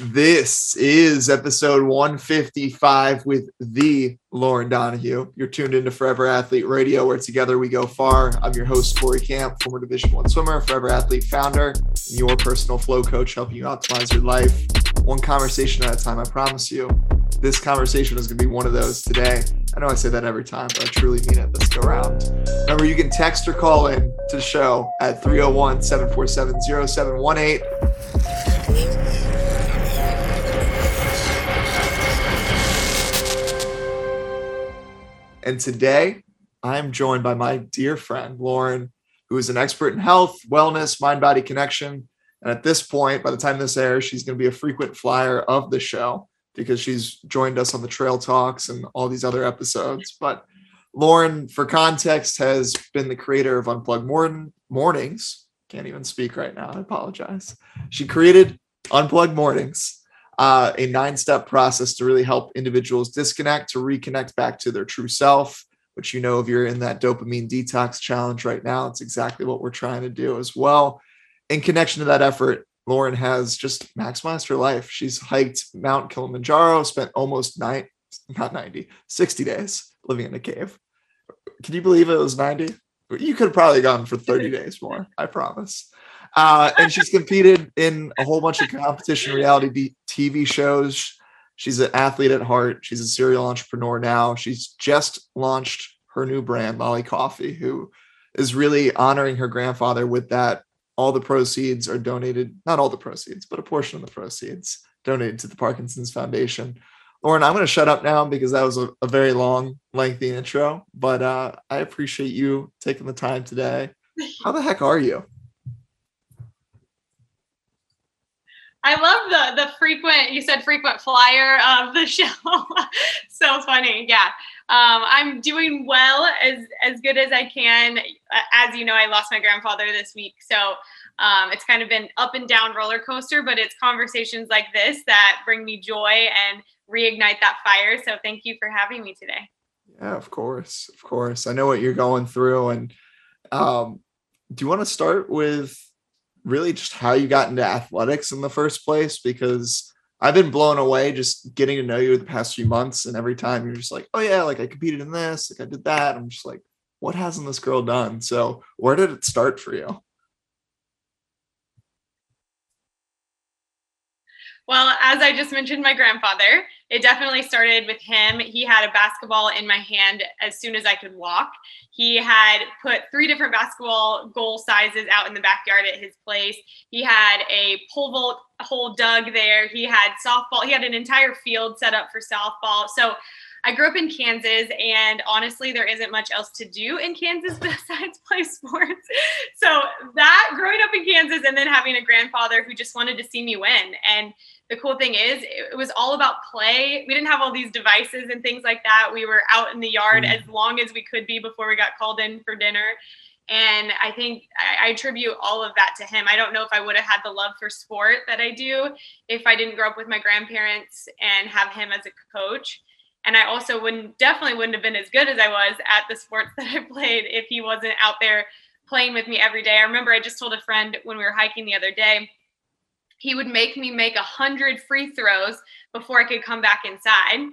This is episode 155 with the Lauren Donahue. You're tuned into Forever Athlete Radio, where together we go far. I'm your host, Corey Camp, former Division One swimmer, Forever Athlete founder, and your personal flow coach, helping you optimize your life one conversation at a time. I promise you, this conversation is going to be one of those today. I know I say that every time, but I truly mean it this go round. Remember, you can text or call in to the show at 301 747 0718. And today I'm joined by my dear friend, Lauren, who is an expert in health, wellness, mind body connection. And at this point, by the time this airs, she's going to be a frequent flyer of the show because she's joined us on the trail talks and all these other episodes. But Lauren, for context, has been the creator of Unplugged Morning Mornings. Can't even speak right now. I apologize. She created Unplugged Mornings, uh, a nine step process to really help individuals disconnect to reconnect back to their true self. Which you know, if you're in that dopamine detox challenge right now, it's exactly what we're trying to do as well. In connection to that effort, Lauren has just maximized her life. She's hiked Mount Kilimanjaro, spent almost nine, not 90, 60 days living in a cave. Can you believe it was 90? You could have probably gone for 30 days more, I promise. Uh, and she's competed in a whole bunch of competition reality TV shows. She's an athlete at heart. She's a serial entrepreneur now. She's just launched her new brand, Molly Coffee, who is really honoring her grandfather with that. All the proceeds are donated, not all the proceeds, but a portion of the proceeds donated to the Parkinson's Foundation. Lauren, I'm going to shut up now because that was a, a very long, lengthy intro, but uh, I appreciate you taking the time today. How the heck are you? I love the the frequent. You said frequent flyer of the show. so funny. Yeah, um, I'm doing well as as good as I can. As you know, I lost my grandfather this week, so um, it's kind of been up and down roller coaster. But it's conversations like this that bring me joy and reignite that fire. So thank you for having me today. Yeah, of course, of course. I know what you're going through, and um, do you want to start with really just how you got into athletics in the first place because I've been blown away just getting to know you the past few months. And every time you're just like, oh, yeah, like I competed in this, like I did that. I'm just like, what hasn't this girl done? So, where did it start for you? Well, as I just mentioned, my grandfather, it definitely started with him. He had a basketball in my hand as soon as I could walk. He had put three different basketball goal sizes out in the backyard at his place. He had a pole vault hole dug there. He had softball. He had an entire field set up for softball. So I grew up in Kansas, and honestly, there isn't much else to do in Kansas besides play sports. So that growing up in Kansas and then having a grandfather who just wanted to see me win. And the cool thing is, it was all about play. We didn't have all these devices and things like that. We were out in the yard mm. as long as we could be before we got called in for dinner. And I think I, I attribute all of that to him. I don't know if I would have had the love for sport that I do if I didn't grow up with my grandparents and have him as a coach and I also wouldn't definitely wouldn't have been as good as I was at the sports that I played if he wasn't out there playing with me every day. I remember I just told a friend when we were hiking the other day, he would make me make a hundred free throws before I could come back inside.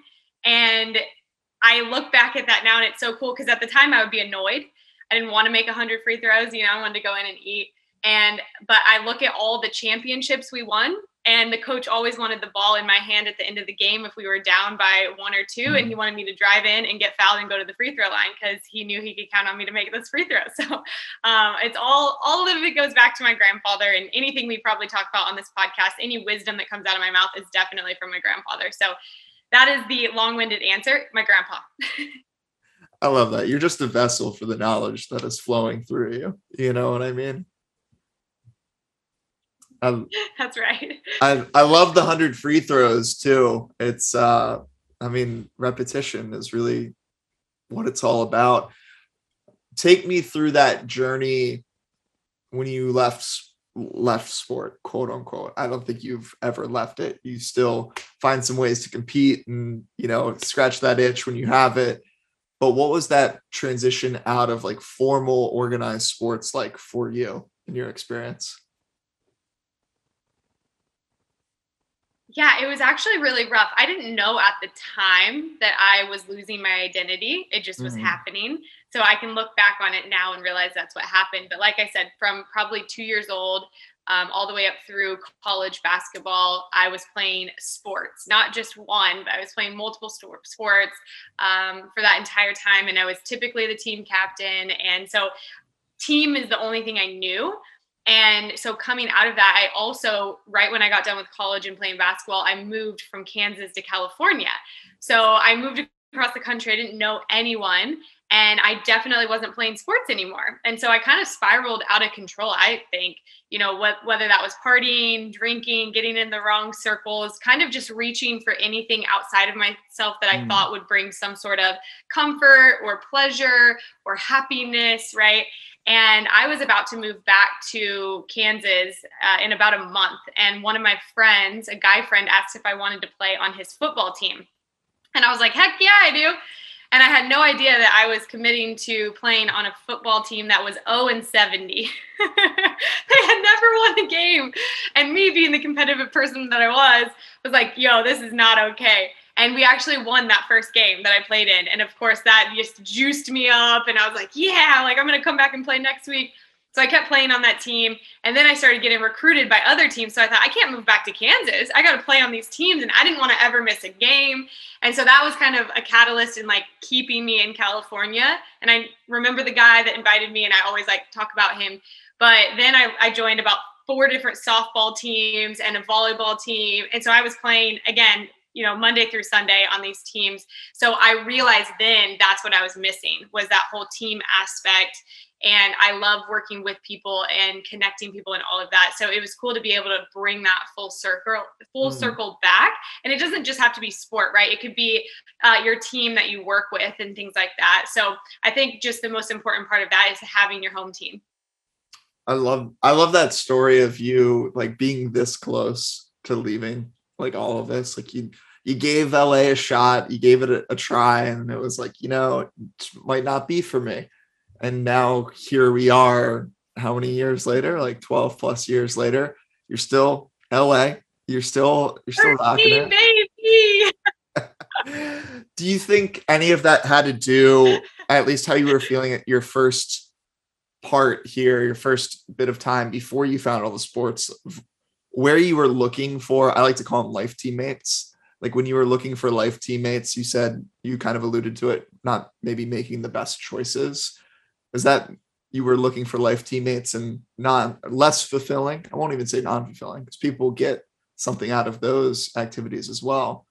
And I look back at that now and it's so cool because at the time I would be annoyed. I didn't want to make a hundred free throws, you know, I wanted to go in and eat. And but I look at all the championships we won and the coach always wanted the ball in my hand at the end of the game if we were down by one or 2 and he mm-hmm. wanted me to drive in and get fouled and go to the free throw line because he knew he could count on me to make those free throws so um, it's all all of it goes back to my grandfather and anything we probably talk about on this podcast any wisdom that comes out of my mouth is definitely from my grandfather. So that is the long-winded answer my grandpa. I love that. You're just a vessel for the knowledge that is flowing through you. You know what i mean um, That's right. I I love the hundred free throws too. It's uh, I mean, repetition is really what it's all about. Take me through that journey when you left left sport, quote unquote. I don't think you've ever left it. You still find some ways to compete and you know scratch that itch when you have it. But what was that transition out of like formal organized sports like for you in your experience? Yeah, it was actually really rough. I didn't know at the time that I was losing my identity. It just was Mhm. happening. So I can look back on it now and realize that's what happened. But like I said, from probably two years old um, all the way up through college basketball, I was playing sports, not just one, but I was playing multiple sports um, for that entire time. And I was typically the team captain. And so team is the only thing I knew. And so coming out of that, I also, right when I got done with college and playing basketball, I moved from Kansas to California. So I moved across the country. I didn't know anyone. And I definitely wasn't playing sports anymore. And so I kind of spiraled out of control, I think, you know, what, whether that was partying, drinking, getting in the wrong circles, kind of just reaching for anything outside of myself that I Mm. thought would bring some sort of comfort or pleasure or happiness, right? And I was about to move back to Kansas uh, in about a month. And one of my friends, a guy friend, asked if I wanted to play on his football team. And I was like, heck yeah, I do. And I had no idea that I was committing to playing on a football team that was 0 and 70. they had never won a game. And me being the competitive person that I was, was like, yo, this is not okay. And we actually won that first game that I played in. And of course, that just juiced me up. And I was like, yeah, like I'm going to come back and play next week. So I kept playing on that team. And then I started getting recruited by other teams. So I thought, I can't move back to Kansas. I got to play on these teams. And I didn't want to ever miss a game. And so that was kind of a catalyst in like keeping me in California. And I remember the guy that invited me, and I always like talk about him. But then I, I joined about four different softball teams and a volleyball team. And so I was playing again you know monday through sunday on these teams. So i realized then that's what i was missing was that whole team aspect. And i love working with people and connecting people and all of that. So it was cool to be able to bring that full circle full Mm. circle back. And it doesn't just have to be sport right? It could be uh, your team that you work with and things like that. So i think just the most important part of that is having your home team. I love I love that story of you like being this close to leaving like all of this. Like you you gave LA a shot, you gave it a, a try, and it was like, you know, it might not be for me. And now here we are, how many years later? Like 12 plus years later, you're still LA, you're still you're still rocking it. baby do you think any of that had to do at least how you were feeling at your first part here your first bit of time before you found all the sports where you were looking for i like to call them life teammates. Like when you were looking for life teammates you said you kind of alluded to it not maybe making the best choices. Is that you were looking for life teammates and not less fulfilling? I won't even say non-fulfilling because people get something out of those activities as well.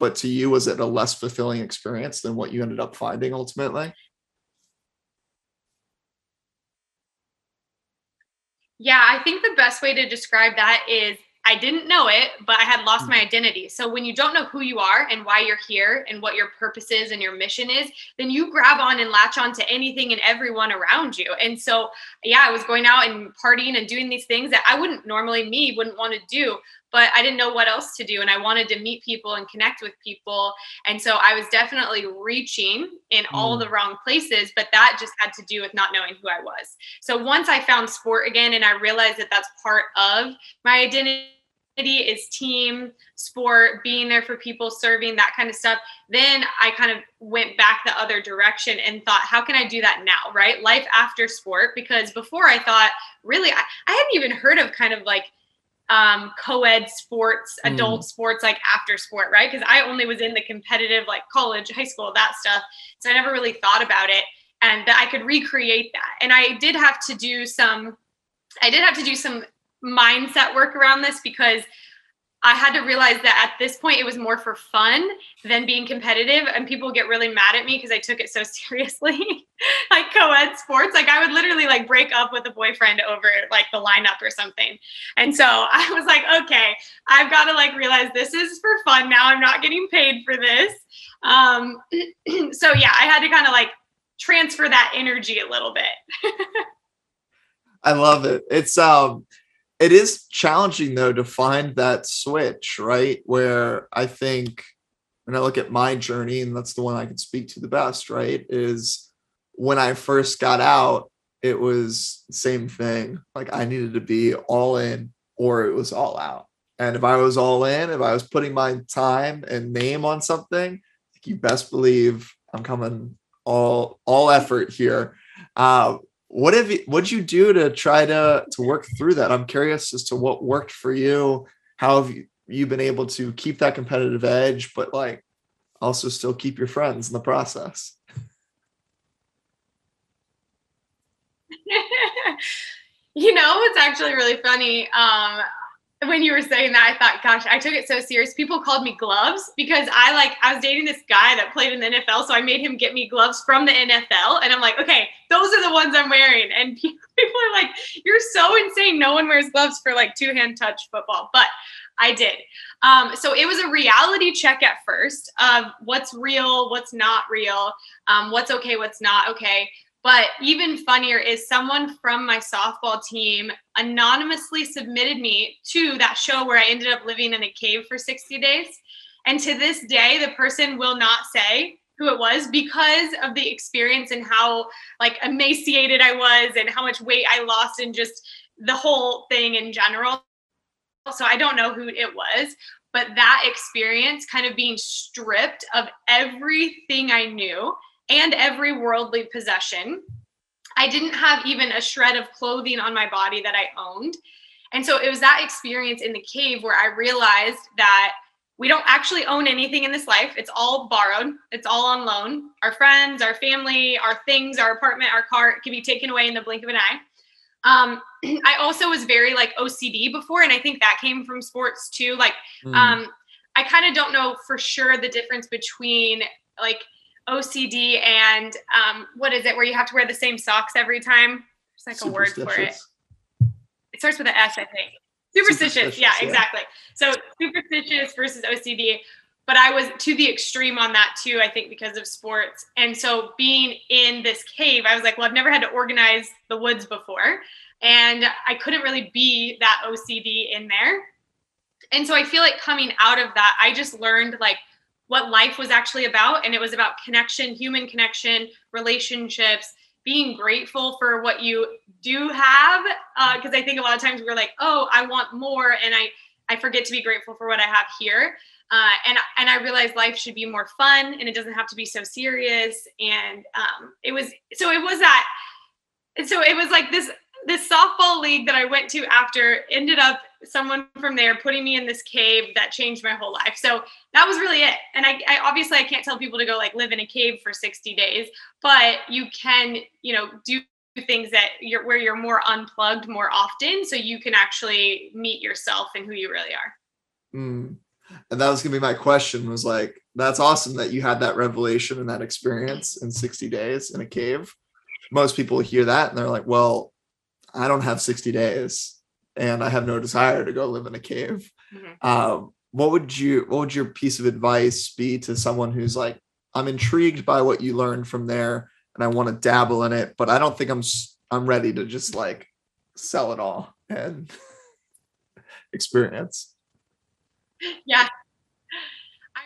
But to you was it a less fulfilling experience than what you ended up finding ultimately Yeah, I think the best way to describe that is I didn't know it, but I had lost hmm. my identity. So when you don't know who you are and why you're here and what your purpose is and your mission is, then you grab on and latch on to anything and everyone around you. And so, yeah, I was going out and partying and doing these things that I wouldn't normally me wouldn't want to do, but I didn't know what else to do and I wanted to meet people and connect with people. And so I was definitely reaching in all Mm. the wrong places, but that just had to do with not knowing who I was. So once I found sport again and I realized that that's part of my identity is team sport being there for people serving that kind of stuff then i kind of went back the other direction and thought how can i do that now right life after sport because before i thought really i, I hadn't even heard of kind of like um, co-ed sports Mm. adult sports like after sport right because i only was in the competitive like college high school that stuff so i never really thought about it and that i could recreate that and i did have to do some i did have to do some mindset work around this because I had to realize that at this point it was more for fun than being competitive. And people get really mad at me because I took it so seriously, like co-ed sports. Like I would literally like break up with a boyfriend over like the lineup or something. And so I was like, okay, I've got to like realize this is for fun now. I'm not getting paid for this. Um, so yeah, I had to kind of like transfer that energy a little bit. I love it. It's um it is challenging though to find that switch, right? Where I think when I look at my journey, and that's the one I can speak to the best, right? Is when I first got out, it was same thing. Like I needed to be all in or it was all out. And if I was all in, if I was putting my time and name on something, you best believe I'm coming all all effort here. Uh, what have you what'd you do to try to to work through that? I'm curious as to what worked for you. How have you, you been able to keep that competitive edge, but like also still keep your friends in the process? you know, it's actually really funny. Um, when you were saying that, I thought, gosh, I took it so serious. People called me gloves because I like I was dating this guy that played in the NFL, so I made him get me gloves from the NFL, and I'm like, okay, those are the ones I'm wearing. And people are like, you're so insane. No one wears gloves for like two hand touch football, but I did. Um, so it was a reality check at first of what's real, what's not real, um, what's okay, what's not okay. But even funnier is someone from my softball team anonymously submitted me to that show where I ended up living in a cave for 60 days. And to this day, the person will not say who it was because of the experience and how like emaciated I was and how much weight I lost and just the whole thing in general. So I don't know who it was, but that experience kind of being stripped of everything I knew and every worldly possession. I didn't have even a shred of clothing on my body that I owned. And so it was that experience in the cave where I realized that we don't actually own anything in this life. It's all borrowed, it's all on loan. Our friends, our family, our things, our apartment, our car can be taken away in the blink of an eye. Um, I also was very like OCD before, and I think that came from sports too. Like, mm. um, I kind of don't know for sure the difference between like OCD and um, what is it where you have to wear the same socks every time? There's like a word for it. It starts with an S, I think. Superstitious. superstitious yeah, yeah, exactly. So superstitious versus OCD. But I was to the extreme on that too, I think, because of sports. And so being in this cave, I was like, well, I've never had to organize the woods before. And I couldn't really be that OCD in there. And so I feel like coming out of that, I just learned like what life was actually about. And it was about connection, human connection, relationships, being grateful for what you do have. Because uh, I think a lot of times we're like, oh, I want more. And I, I forget to be grateful for what I have here. Uh, and and I realized life should be more fun and it doesn't have to be so serious. And um, it was so it was that. And So it was like this this softball league that I went to after ended up someone from there putting me in this cave that changed my whole life. So that was really it. And I, I, obviously I can't tell people to go like live in a cave for 60 days, but you can, you know, do things that you're where you're more unplugged more often so you can actually meet yourself and who you really are. Mm. And that was gonna be my question was like, that's awesome that you had that revelation and that experience in 60 days in a cave. Most people hear that and they're like, well, I don't have 60 days and I have no desire to go live in a cave. Mm-hmm. Um, what would you what would your piece of advice be to someone who's like, I'm intrigued by what you learned from there and I want to dabble in it, but I don't think I'm I'm ready to just like sell it all and experience. Yeah,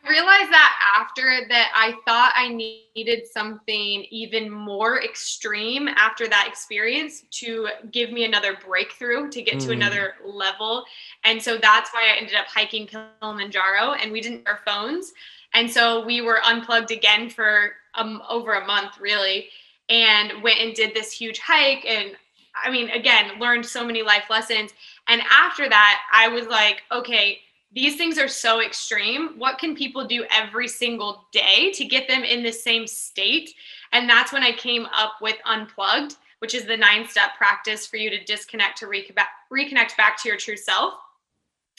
realized that after that I thought I needed something even more extreme after that experience to give me another breakthrough to get mm. to another level. And so that's why I ended up hiking Kilimanjaro and we didn't our phones. And so we were unplugged again for um, over a month really and went and did this huge hike and I mean again learned so many life lessons and after that I was like okay these things are so extreme. What can people do every single day to get them in the same state? And that's when I came up with Unplugged, which is the nine step practice for you to disconnect to reconnect back to your true self.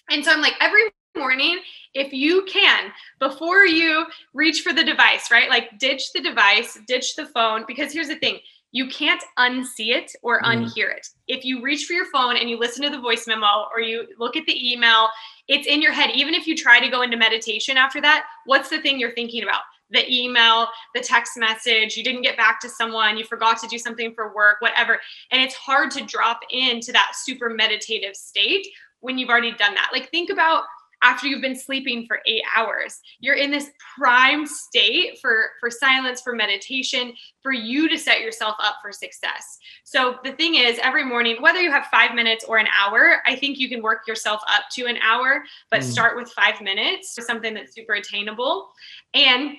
And so I'm like, every morning, if you can, before you reach for the device, right? Like, ditch the device, ditch the phone, because here's the thing you can't unsee it or mm. unhear it. If you reach for your phone and you listen to the voice memo or you look at the email, it's in your head. Even if you try to go into meditation after that, what's the thing you're thinking about? The email, the text message, you didn't get back to someone, you forgot to do something for work, whatever. And it's hard to drop into that super meditative state when you've already done that. Like, think about after you've been sleeping for eight hours. You're in this prime state for, for silence, for meditation, for you to set yourself up for success. So the thing is, every morning, whether you have five minutes or an hour, I think you can work yourself up to an hour, but mm. start with five minutes, something that's super attainable. And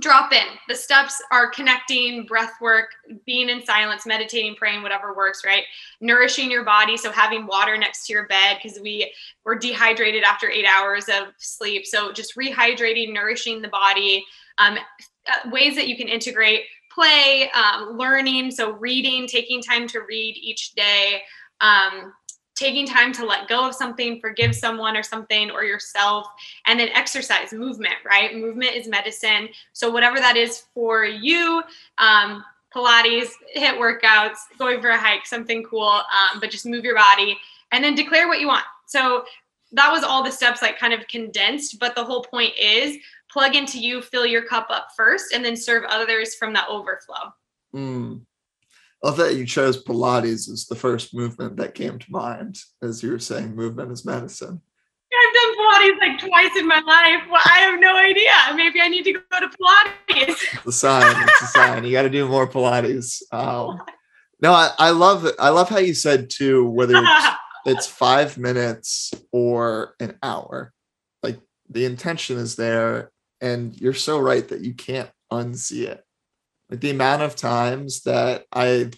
drop in. The steps are connecting, breath work, being in silence, meditating, praying, whatever works, right? Nourishing your body. So having water next to your bed because we were dehydrated after eight hours of sleep. So just rehydrating, nourishing the body. Um, uh, ways that you can integrate play, um, learning. So reading, taking time to read each day. Um, taking time to let go of something, forgive someone or something or yourself, and then exercise, movement, right? Movement is medicine. So, whatever that is for you, um, Pilates, HIIT workouts, going for a hike, something cool, um, but just move your body and then declare what you want. So, that was all the steps like kind of condensed, but the whole point is plug into you, fill your cup up first, and then serve others from that overflow. Mm. I love that you chose Pilates as the first movement that came to mind as you were saying movement is medicine. I've done Pilates like twice in my life. Well, I have no idea. Maybe I need to go to Pilates. the sign. It's a sign. You got to do more Pilates. Um, no, I, I love it. I love how you said too, whether it's, it's five minutes or an hour, like the intention is there. And you're so right that you can't unsee it like the amount of times that I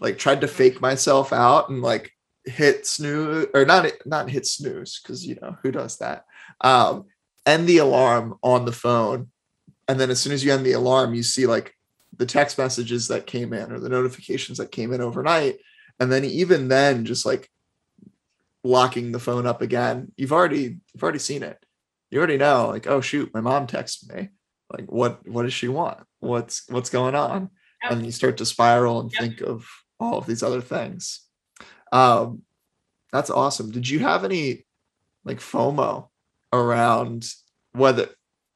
like tried to fake myself out and like hit snooze or not not hit snooze because you know who does that? Um end the alarm on the phone and then as soon as you end the alarm you see like the text messages that came in or the notifications that came in overnight and then even then just like locking the phone up again you've already you've already seen it. You already know like oh shoot my mom texted me. Like what what does she want what's what's going on yep. and you start to spiral and yep. think of all of these other things um that's awesome did you have any like fomo around whether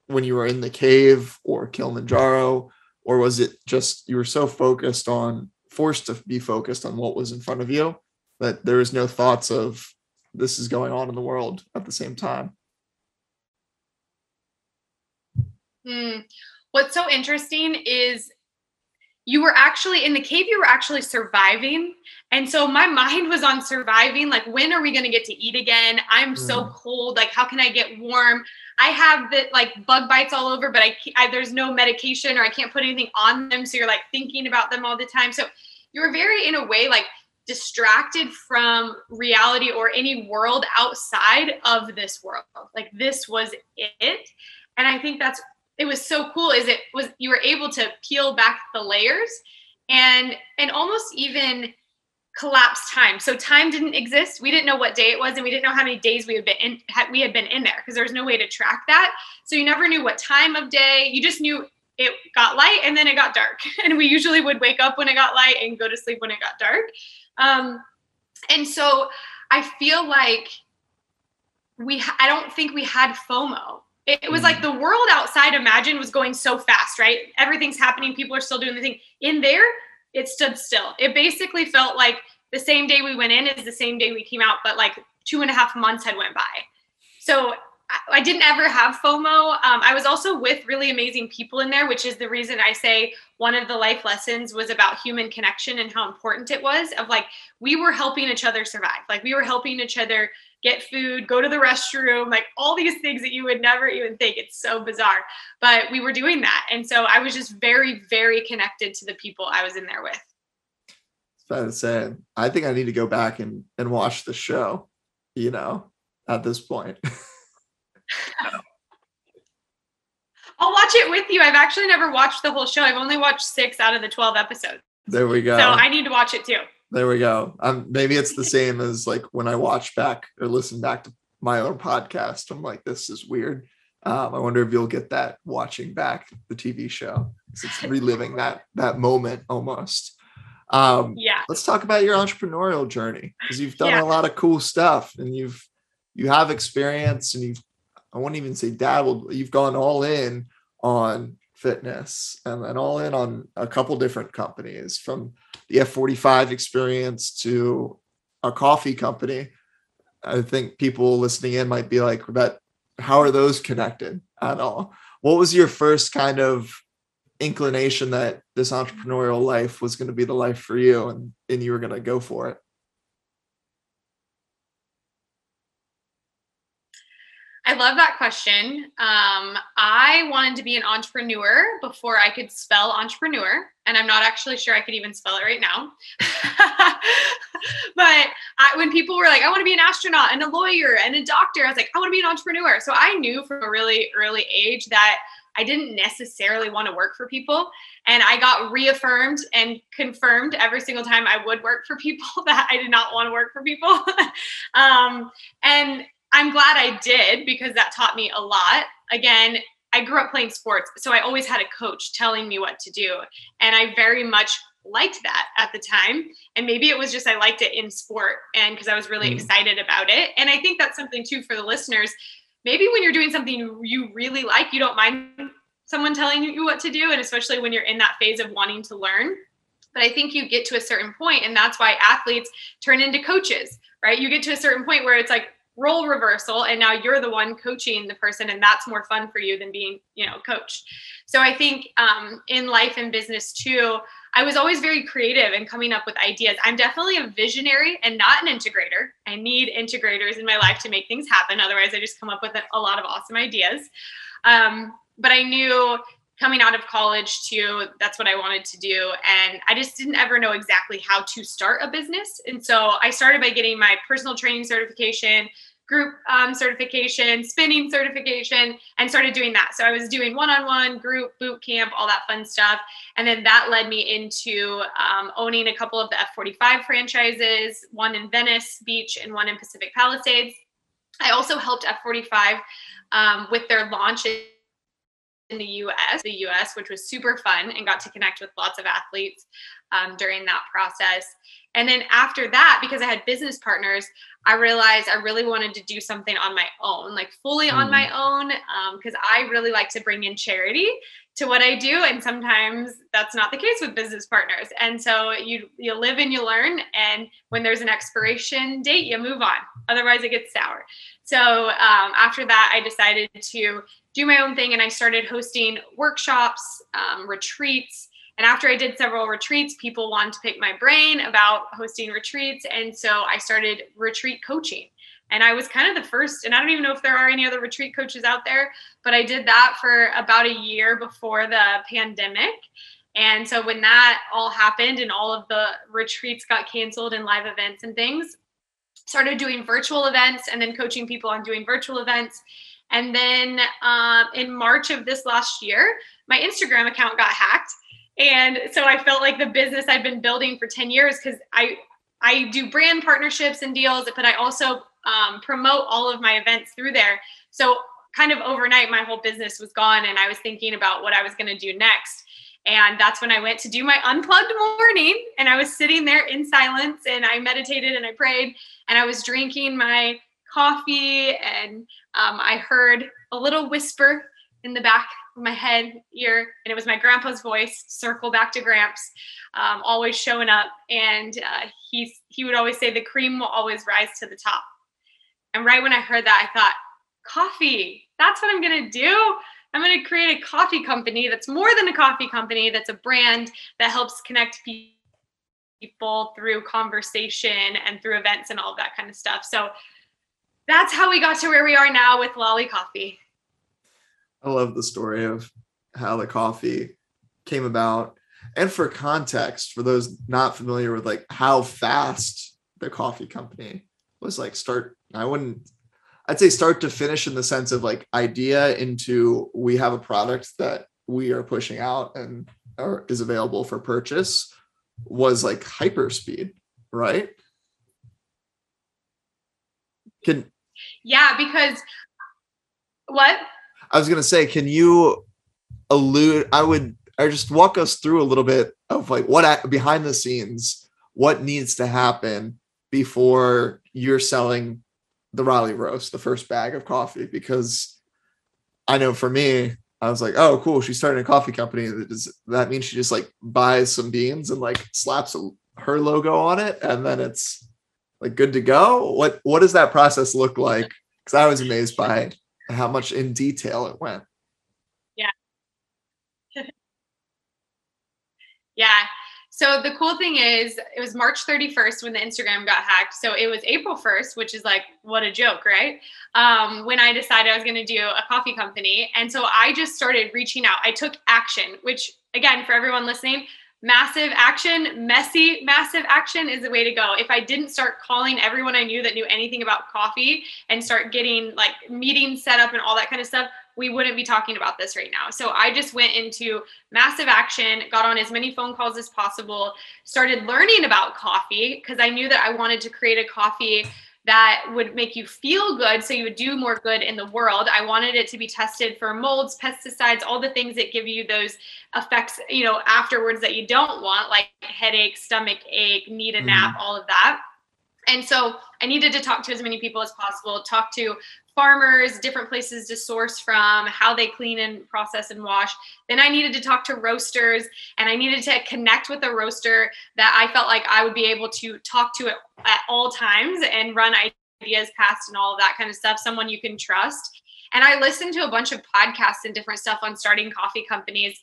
when you were in the cave or kilimanjaro or was it just you were so focused on forced to be focused on what was in front of you that there was no thoughts of this is going on in the world at the same time Hmm. What's so interesting is you were actually in the cave you were actually surviving. And so my mind was on surviving like when are we going to get to eat again? I'm mm. so cold like how can i get warm? I have the like bug bites all over but I, I there's no medication or i can't put anything on them so you're like thinking about them all the time. So you're very in a way like distracted from reality or any world outside of this world. Like this was it. And i think that's it was so cool is it was you were able to peel back the layers and and almost even collapse time. So time didn't exist. We didn't know what day it was, and we didn't know how many days we had been in. Had, we had been in there because there was no way to track that. So you never knew what time of day. You just knew it got light and then it got dark. And we usually would wake up when it got light and go to sleep when it got dark. Um, and so I feel like we. I don't think we had FOMO it was like mm. the world outside imagine was going so fast right everything's happening people are still doing the thing in there it stood still it basically felt like the same day we went in is the same day we came out but like two and a half months had went by so I didn't ever have FOMO. Um, I was also with really amazing people in there, which is the reason I say one of the life lessons was about human connection and how important it was. Of like, we were helping each other survive. Like, we were helping each other get food, go to the restroom, like all these things that you would never even think. It's so bizarre. But we were doing that. And so I was just very, very connected to the people I was in there with. To say. I think I need to go back and, and watch the show, you know, at this point. I'll watch it with you. I've actually never watched the whole show. I've only watched six out of the 12 episodes. There we go. So I need to watch it too. There we go. Um, maybe it's the same as like when I watch back or listen back to my own podcast. I'm like, this is weird. Um, I wonder if you'll get that watching back the TV show. It's reliving that that moment almost. Um, yeah. Let's talk about your entrepreneurial journey because you've done yeah. a lot of cool stuff and you've you have experience and you've I won't even say dabbled. You've gone all in on fitness and, then all in on a couple different companies from the F45 experience to a coffee company. I think people listening in might be like, that how are those connected at all? What was your first kind of inclination that this entrepreneurial life was going to be the life for you and, and you were going to go for it? I love that question. Um, I wanted to be an entrepreneur before I could spell entrepreneur, and I'm not actually sure I could even spell it right now. but I, when people were like, I want to be an astronaut and a lawyer and a doctor, I was like, I want to be an entrepreneur. So I knew from a really early age that I didn't necessarily want to work for people. And I got reaffirmed and confirmed every single time I would work for people that I did not want to work for people. um, and I'm glad I did because that taught me a lot. Again, I grew up playing sports, so I always had a coach telling me what to do. And I very much liked that at the time. And maybe it was just I liked it in sport and because I was really mm. excited about it. And I think that's something too for the listeners. Maybe when you're doing something you really like, you don't mind someone telling you what to do. And especially when you're in that phase of wanting to learn. But I think you get to a certain point, and that's why athletes turn into coaches, right? You get to a certain point where it's like, role reversal and now you're the one coaching the person and that's more fun for you than being you know coached. So i think um, in life and business too i was always very creative and coming up with ideas. I'm definitely a visionary and not an integrator. I need integrators in my life to make things happen. Otherwise i just come up with a lot of awesome ideas. Um, but i knew coming out of college too that's what i wanted to do. And i just didn't ever know exactly how to start a business. And so i started by getting my personal training certification group um, certification spinning certification and started doing that. So i was doing one-on-one group boot camp all that fun stuff. And then that led me into um, owning a couple of the f45 franchises one in venice beach and one in pacific palisades. I also helped f45 um, with their launch in the US, the US, which was super fun and got to connect with lots of athletes um, during that process. And then after that, because I had business partners, I realized I really wanted to do something on my own, like fully on my mm. own, because um, I really like to bring in charity to what I do, and sometimes that's not the case with business partners. And so you you live and you learn, and when there's an expiration date, you move on. Otherwise, it gets sour. So um, after that, I decided to do my own thing, and I started hosting workshops, um, retreats. And after I did several retreats, people wanted to pick my brain about hosting retreats. And so I started retreat coaching. And I was kind of the first, and I don't even know if there are any other retreat coaches out there, but I did that for about a year before the pandemic. And so when that all happened and all of the retreats got canceled and live events and things, started doing virtual events and then coaching people on doing virtual events. And then um, in March of this last year, my Instagram account got hacked. And so I felt like the business I'd been building for 10 years because I I do brand partnerships and deals, but I also um, promote all of my events through there. So kind of overnight, my whole business was gone, and I was thinking about what I was going to do next. And that's when I went to do my unplugged morning, and I was sitting there in silence, and I meditated and I prayed, and I was drinking my coffee, and um, I heard a little whisper in the back my head ear, and it was my grandpa's voice. Circle back to Gramps, um, always showing up, and uh, he he would always say, "The cream will always rise to the top." And right when I heard that, I thought, coffee, that's what I'm to do. I'm going to create a coffee company that's more than a coffee company, that's a brand that helps connect people through conversation and through events and all of that kind of stuff. So that's how we got to where we are now with Lolly Coffee. I love the story of how the coffee came about. And for context, for those not familiar with like how fast the coffee company was like start I wouldn't I'd say start to finish in the sense of like idea into we have a product that we are pushing out and or is available for purchase was like hyper speed, right? Can Yeah, because what? I was gonna say, can you allude I would or just walk us through a little bit of like what behind the scenes, what needs to happen before you're selling the Raleigh roast, the first bag of coffee, because I know for me, I was like, oh, cool. She's starting a coffee company. Does that mean she just like buys some beans and like slaps her logo on it, and then it's like good to go? What what does that process look like? Because I was amazed by how much in detail it went. Yeah. yeah. So the cool thing is, it was March 31st when the Instagram got hacked. So it was April 1st, which is like, what a joke, right? Um, when I decided I was going to do a coffee company. And so I just started reaching out. I took action, which, again, for everyone listening, massive action, messy, massive action is the way to go. If I didn't start calling everyone I knew that knew anything about coffee and start getting like meetings set up and all that kind of stuff, we wouldn't be talking about this right now. So I just went into massive action, got on as many phone calls as possible, started learning about coffee because I knew that I wanted to create a coffee that would make you feel good so you would do more good in the world. I wanted it to be tested for molds, pesticides, all the things that give you those effects, you know, afterwards that you don't want, like headache, stomach ache, need a nap, mm. all of that. And so I needed to talk to as many people as possible, talk to farmers, different places to source from, how they clean and process and wash. Then I needed to talk to roasters and I needed to connect with a roaster that I felt like I would be able to talk to it at all times and run ideas past and all of that kind of stuff, someone you can trust. And I listened to a bunch of podcasts and different stuff on starting coffee companies.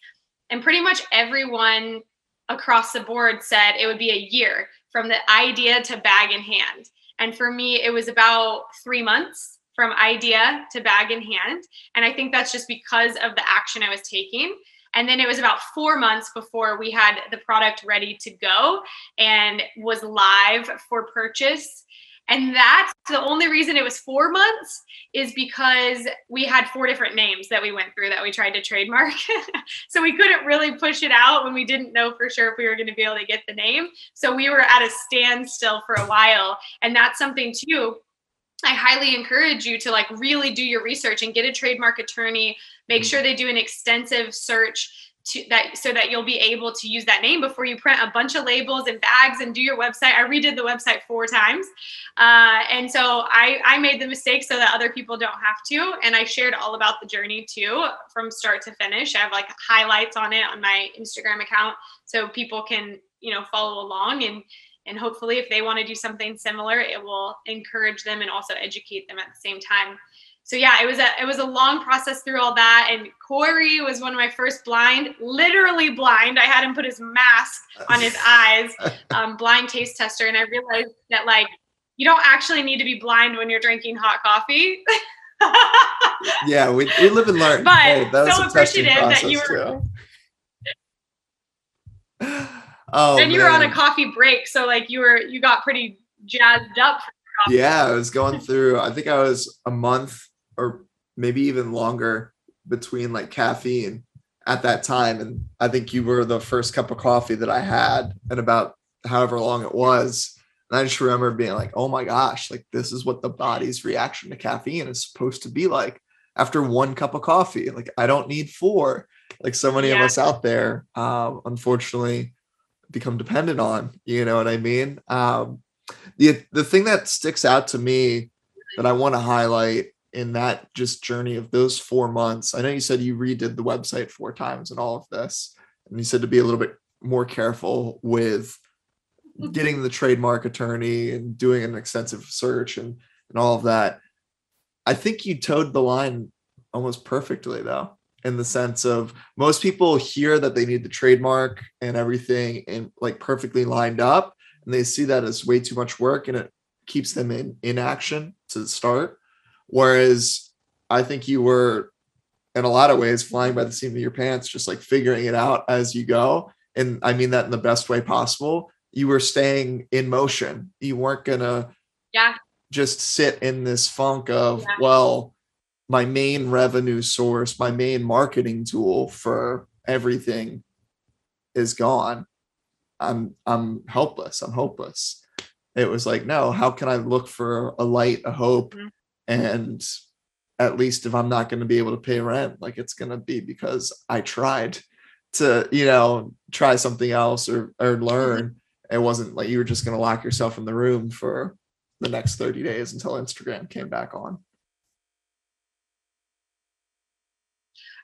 And pretty much everyone across the board said it would be a year from the idea to bag in hand. And for me, it was about three months from idea to bag in hand. And I think that's just because of the action I was taking. And then it was about four months before we had the product ready to go and was live for purchase. And that's the only reason it was four months is because we had four different names that we went through that we tried to trademark. so we couldn't really push it out when we didn't know for sure if we were going to be able to get the name. So we were at a standstill for a while. And that's something too I highly encourage you to like really do your research and get a trademark attorney. Make mm-hmm. sure they do an extensive search to that so that you'll be able to use that name before you print a bunch of labels and bags and do your website. I redid the website four times, uh, and so I I made the mistake so that other people don't have to. And I shared all about the journey too, from start to finish. I have like highlights on it on my Instagram account, so people can you know follow along and and hopefully if they want to do something similar it will encourage them and also educate them at the same time. So yeah it was a it was a long process through all that. And corey was one of my first blind literally blind. I had him put his mask on his eyes um, blind taste tester. And i realized that like you don't actually need to be blind when you're drinking hot coffee. Yeah we, we live and learn. But hey, so appreciative that you were Oh, and you man. were on a coffee break, so like you were you got pretty jazzed up. yeah, I was going through. I think I was a month or maybe even longer between like caffeine at that time, and I think you were the first cup of coffee that I had and about however long it was. And I just remember being like, "Oh my gosh, like this is what the body's reaction to caffeine is supposed to be like." After one cup of coffee, like I don't need four, like so many yeah. of us out there. Um, unfortunately, become dependent on. You know what I mean? Um, the the thing that sticks out to me that I want to highlight in that just journey of those four months. I know you said you redid the website four times and all of this, and you said to be a little bit more careful with getting the trademark attorney and doing an extensive search and and all of that. I think you towed the line almost perfectly though in the sense of most people hear that they need the trademark and everything and like perfectly lined up and they see that as way too much work and it keeps them in inaction to start. Whereas i think you were in a lot of ways flying by the seat of your pants just like figuring it out as you go. And i mean that in the best way possible. You were staying in motion. You weren't gonna yeah. just sit in this funk of yeah. well my main revenue source, my main marketing tool for everything is gone. I'm I'm helpless. I'm hopeless. It was like, no, how can I look for a light, a hope? Mm-hmm. And at least if I'm not going to be able to pay rent, like it's going to be because I tried to, you know, try something else or or learn. Mm-hmm. It wasn't like you were just going to lock yourself in the room for the next 30 days until Instagram came back on.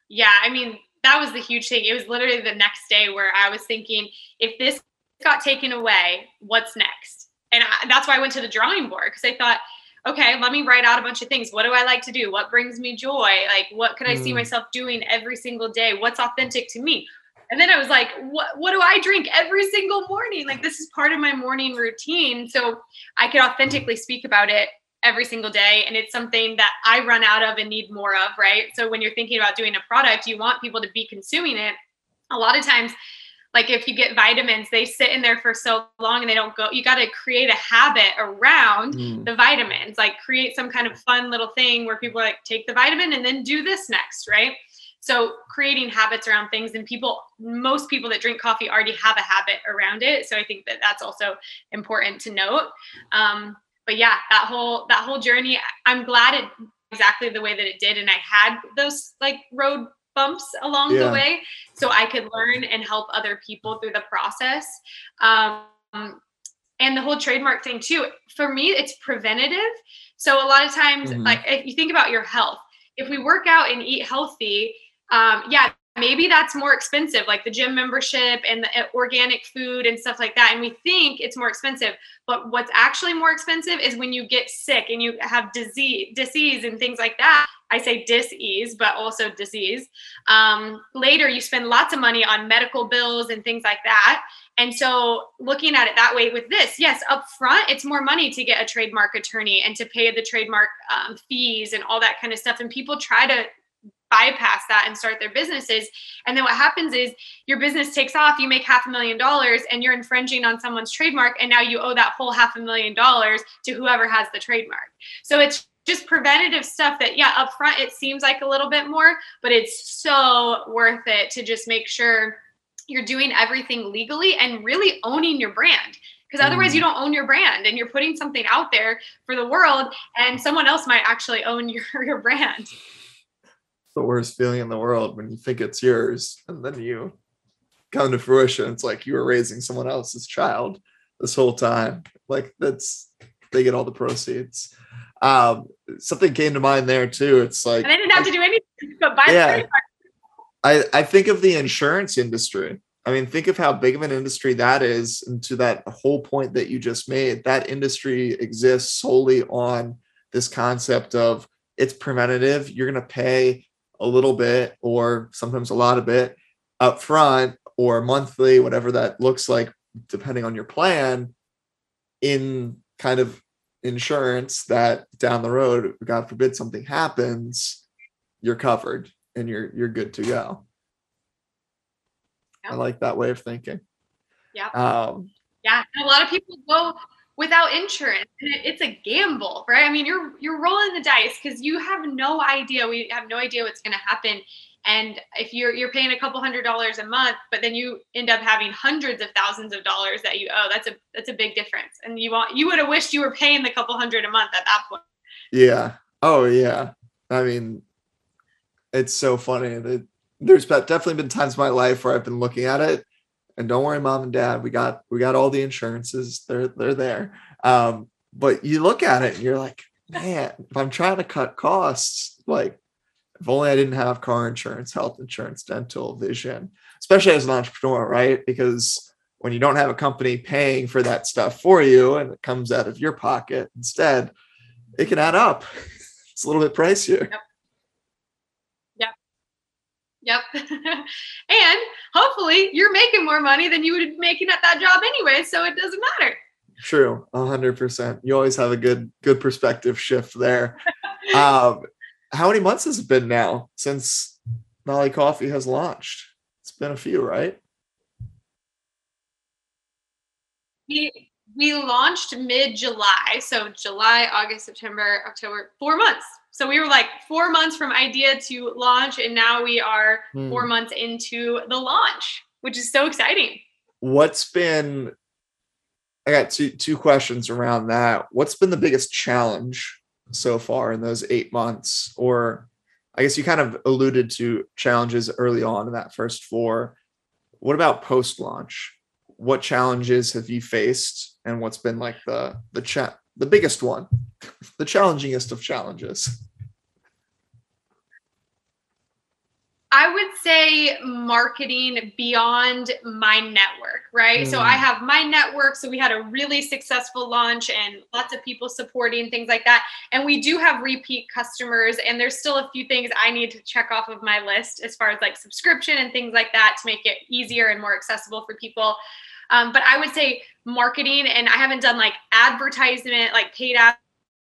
Yeah, I mean, that was the huge thing. It was literally the next day where I was thinking, if this got taken away, what's next? And I, that's why I went to the drawing board because I thought, okay, let me write out a bunch of things. What do I like to do? What brings me joy? Like, what could I see Mm. myself doing every single day? What's authentic to me? And then I was like, what, what do I drink every single morning? Like, this is part of my morning routine. So I could authentically speak about it every single day. And it's something that I run out of and need more of, right? So when you're thinking about doing a product, you want people to be consuming it. A lot of times, like if you get vitamins, they sit in there for so long and they don't go. You got to create a habit around Mm. the vitamins, like create some kind of fun little thing where people are like take the vitamin and then do this next, right? So creating habits around things and people, most people that drink coffee already have a habit around it. So I think that that's also important to note. Um, but yeah, that whole that whole journey, I'm glad it exactly the way that it did, and I had those like road bumps along Yeah. the way, so I could learn and help other people through the process. Um, and the whole trademark thing too. For me, it's preventative. So a lot of times, Mhm. like if you think about your health, if we work out and eat healthy, um, yeah, maybe that's more expensive, like the gym membership and the uh, organic food and stuff like that. And we think it's more expensive, but what's actually more expensive is when you get sick and you have disease, disease and things like that. I say disease, but also disease. Um, later, you spend lots of money on medical bills and things like that. And so, looking at it that way with this, yes, up front, it's more money to get a trademark attorney and to pay the trademark um, fees and all that kind of stuff. And people try to bypass that and start their businesses. And then what happens is your business takes off, you make half a million dollars, and you're infringing on someone's trademark. And now you owe that whole half a million dollars to whoever has the trademark. So it's just preventative stuff that, yeah, up front, it seems like a little bit more, but it's so worth it to just make sure you're doing everything legally and really owning your brand because otherwise Mm. you don't own your brand and you're putting something out there for the world and someone else might actually own your, your brand the worst feeling in the world when you think it's yours and then you come to fruition. It's like you were raising someone else's child this whole time. Like that's they get all the proceeds. Um, something came to mind there too. It's like and i didn't have to do anything but buy Yeah. I, I think of the insurance industry. I mean, think of how big of an industry that is, and to that whole point that you just made, that industry exists solely on this concept of it's preventative. You're going to pay a little bit or sometimes a lot of it up front or monthly, whatever that looks like, depending on your plan, in kind of insurance that down the road, God forbid something happens, you're covered and you're you're good to go. I like that way of thinking. Yeah. Um, yeah a lot of people go without insurance it's a gamble right i mean you're you're rolling the dice because you have no idea we have no idea what's going to happen and if you're you're paying a couple hundred dollars a month but then you end up having hundreds of thousands of dollars that you owe that's a that's a big difference and you want you would have wished you were paying the couple hundred a month at that point yeah. Oh yeah. I mean, it's so funny that there's definitely been times in my life where I've been looking at it, and don't worry, mom and dad, we got we got all the insurances. They're they're there. Um, but you look at it and you're like, man, if I'm trying to cut costs, like if only I didn't have car insurance, health insurance, dental, vision, especially as an entrepreneur, right? Because when you don't have a company paying for that stuff for you and it comes out of your pocket instead, it can add up. It's a little bit pricier. yep and hopefully you're making more money than you would be making at that job anyway so it doesn't matter True, a hundred percent. You always have a good good perspective shift there. um, how many months has it been now since Lolly Coffee has launched? It's been a few, right? we we launched mid July, so July, August, September, October, four months. So we were like four months from idea to launch, and now we are Hmm. four months into the launch, which is so exciting. What's been? I got two two questions around that. What's been the biggest challenge so far in those eight months? Or I guess you kind of alluded to challenges early on in that first four. What about post launch? What challenges have you faced, and what's been like the the chat the biggest one, the challengingest of challenges? I would say marketing beyond my network, right? Mm. So I mm. have my network. So we had a really successful launch and lots of people supporting things like that. And we do have repeat customers. And there's still a few things I need to check off of my list as far as like subscription and things like that to make it easier and more accessible for people. Um, but I would say marketing, and I haven't done like advertisement, like paid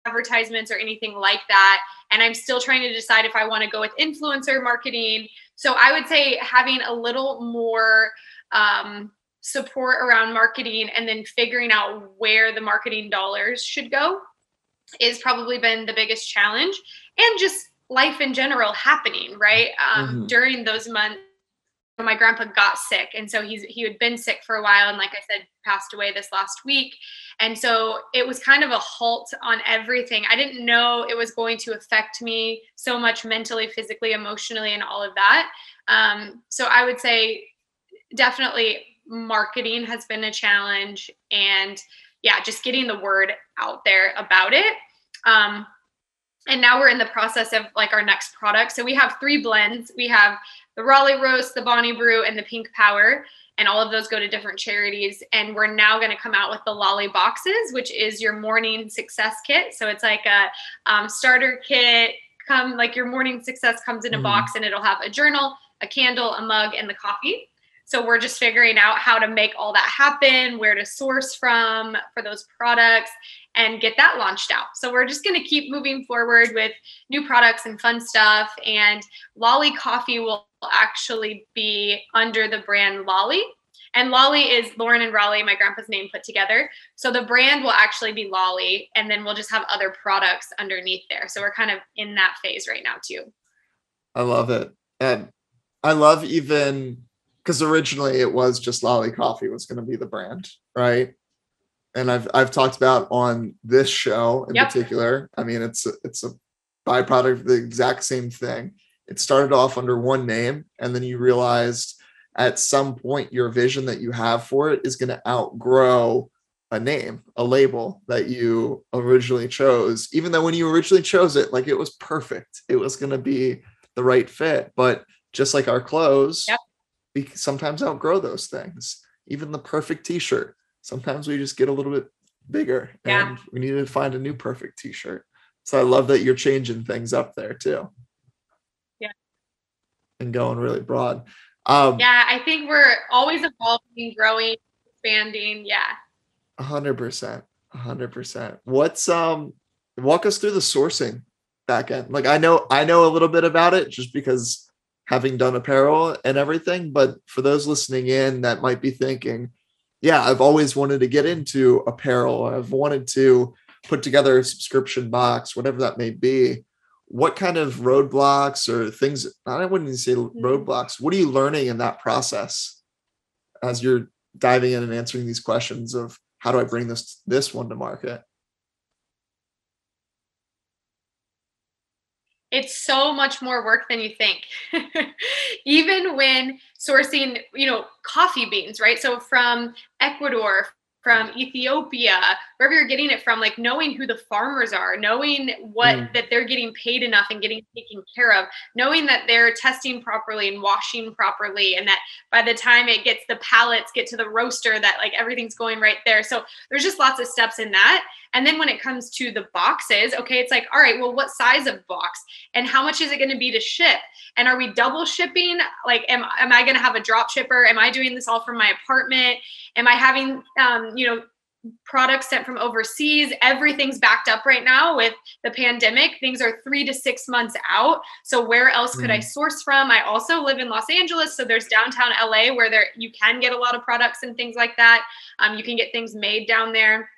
advertisements or anything like that and I'm still trying to decide if I want to go with influencer marketing. So I would say having a little more um, support around marketing and then figuring out where the marketing dollars should go is probably been the biggest challenge and just life in general happening right um, mm-hmm. during those months my grandpa got sick. And so he's he had been sick for a while and like i said passed away this last week. And so it was kind of a halt on everything. I didn't know it was going to affect me so much mentally physically emotionally and all of that. Um, so i would say definitely marketing has been a challenge and yeah just getting the word out there about it. Um, and now we're in the process of like our next product so we have three blends we have the Raleigh Roast, the Bonnie Brew, and the Pink Power. And all of those go to different charities. And we're now going to come out with the Lolly Boxes, which is your morning success kit. So it's like a um, starter kit. Come like your morning success comes in a mm. box, and it'll have a journal, a candle, a mug, and the coffee. So we're just figuring out how to make all that happen, where to source from for those products, and get that launched out. So we're just going to keep moving forward with new products and fun stuff. And Lolly Coffee will actually be under the brand Lolly. And Lolly is Lauren and Raleigh, my grandpa's name put together. So the brand will actually be Lolly, and then we'll just have other products underneath there. So we're kind of in that phase right now, too. I love it. And I love even because originally it was just Lolly Coffee was going to be the brand, right? And I've I've talked about on this show in yep. particular. I mean, it's a, it's a byproduct of the exact same thing. It started off under one name, and then you realized at some point your vision that you have for it is going to outgrow a name, a label that you originally chose. Even though when you originally chose it, like it was perfect, it was going to be the right fit. But just like our clothes, yep we sometimes outgrow those things. Even the perfect t-shirt. Sometimes we just get a little bit bigger yeah. and we need to find a new perfect t-shirt. So I love that you're changing things up there too. Yeah. And going really broad. Um, yeah, I think we're always evolving, growing, expanding. Yeah. A hundred percent. A hundred percent. What's um walk us through the sourcing back end. Like I know I know a little bit about it just because having done apparel and everything. But for those listening in that might be thinking, yeah, I've always wanted to get into apparel. I've wanted to put together a subscription box, whatever that may be. What kind of roadblocks or things, I wouldn't even say mm-hmm. roadblocks, what are you learning in that process as you're diving in and answering these questions of how do I bring this this one to market? It's so much more work than you think. Even when sourcing you know coffee beans right? So from ecuador from Ethiopia, wherever you're getting it from, like knowing who the farmers are, knowing what mm. that they're getting paid enough and getting taken care of, knowing that they're testing properly and washing properly, and that by the time it gets the pallets get to the roaster, that like everything's going right there. So there's just lots of steps in that. And then when it comes to the boxes, okay, it's like, all right, well, what size of box and how much is it going to be to ship? And are we double shipping? Like, am, am I going to have a drop shipper? Am I doing this all from my apartment? Am I having, um, you know, products sent from overseas. Everything's backed up right now with the pandemic. Things are three to six months out. So where else could mm. I source from? I also live in Los Angeles, so there's downtown LA where there you can get a lot of products and things like that. Um, you can get things made down there.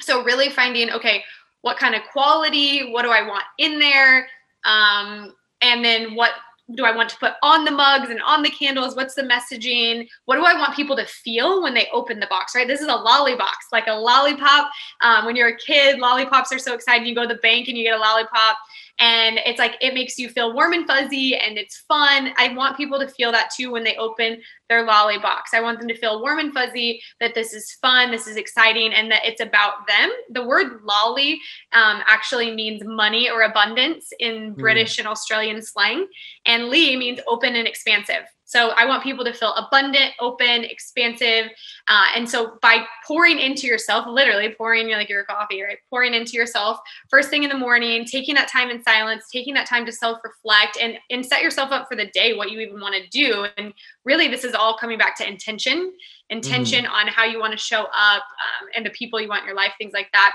So really finding okay, what kind of quality? What do I want in there? Um, and then what do I want to put on the mugs and on the candles? What's the messaging? What do I want people to feel when they open the box, right? This is a lolly box, like a lollipop. Um, when you're a kid, lollipops are so exciting. You go to the bank and you get a lollipop. And it's like it makes you feel warm and fuzzy and it's fun. I want people to feel that too when they open their lolly box. I want them to feel warm and fuzzy that this is fun, this is exciting, and that it's about them. The word lolly um, actually means money or abundance in mm. British and Australian slang, and Lee means open and expansive. So I want people to feel abundant, open, expansive. Uh, and so by pouring into yourself, literally pouring like your coffee, right? Pouring into yourself first thing in the morning, taking that time in silence, taking that time to self-reflect and, and set yourself up for the day, what you even want to do. And really this is all coming back to intention, intention mm. on how you want to show up um, and the people you want in your life, things like that.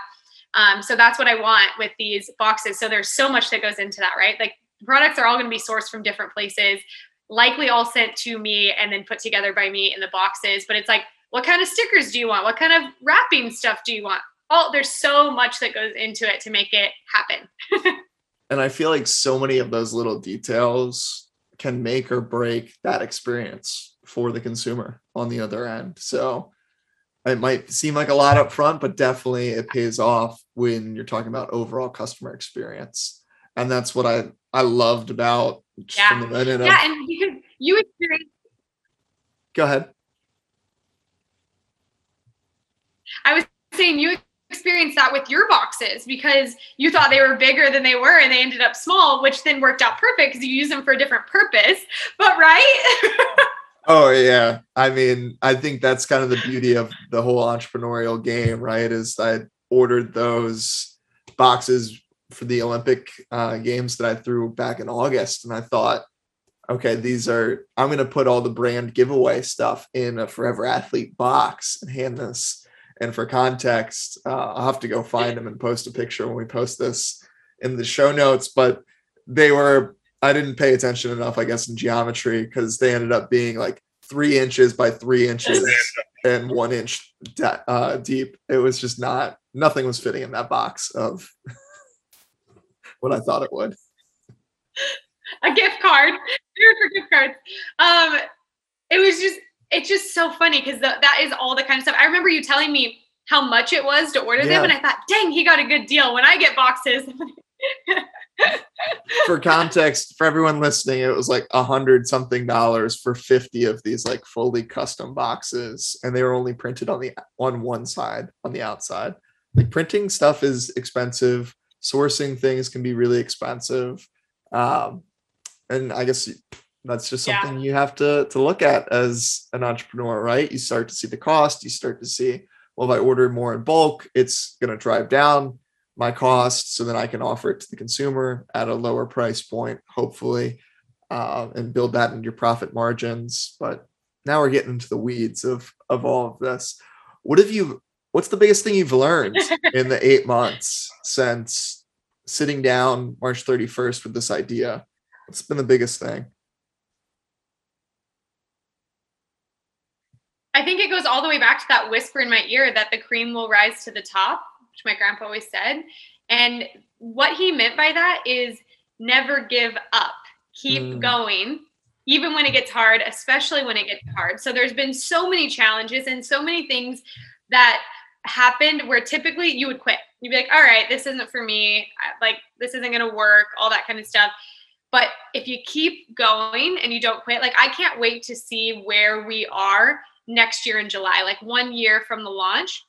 Um, so that's what I want with these boxes. So there's so much that goes into that, right? Like products are all going to be sourced from different places likely all sent to me and then put together by me in the boxes. But it's like, what kind of stickers do you want? What kind of wrapping stuff do you want? Oh, there's so much that goes into it to make it happen. and I feel like so many of those little details can make or break that experience for the consumer on the other end. So it might seem like a lot up front, but definitely it pays off when you're talking about overall customer experience. And that's what I I loved about yeah. yeah, and you experience. Go ahead. I was saying you experienced that with your boxes because you thought they were bigger than they were and they ended up small, which then worked out perfect because you use them for a different purpose. But right? oh yeah. I mean, I think that's kind of the beauty of the whole entrepreneurial game, right? Is I ordered those boxes for the Olympic uh, games that I threw back in August, and I thought, okay, these are I'm going to put all the brand giveaway stuff in a Forever Athlete box and hand this. And for context, uh, I'll have to go find them and post a picture when we post this in the show notes. But they were I didn't pay attention enough, I guess, in geometry because they ended up being like three inches by three inches and one inch de- uh, deep. It was just not nothing was fitting in that box of what I thought it would. A gift card. Here for gift cards. Um, it was just it's just so funny because that is all the kind of stuff. I remember you telling me how much it was to order yeah. them, and I thought, dang, he got a good deal. When I get boxes. for context, for everyone listening, it was like a hundred something dollars for 50 of these like fully custom boxes, and they were only printed on the on one side, on the outside. Like printing stuff is expensive sourcing things can be really expensive um, and i guess that's just something yeah. you have to to look at as an entrepreneur right you start to see the cost you start to see well if i order more in bulk it's going to drive down my cost so then i can offer it to the consumer at a lower price point hopefully uh, and build that into your profit margins but now we're getting into the weeds of of all of this what have you what's the biggest thing you've learned in the eight months since sitting down March 31st with this idea? What's been the biggest thing? I think it goes all the way back to that whisper in my ear that the cream will rise to the top, which my grandpa always said. And what he meant by that is never give up, keep mm. going, even when it gets hard, especially when it gets hard. So there's been so many challenges and so many things that happened where typically you would quit. You'd be like, all right, this isn't for me. Like, this isn't going to work, all that kind of stuff. But if you keep going and you don't quit, like, I can't wait to see where we are next year in July, like one year from the launch.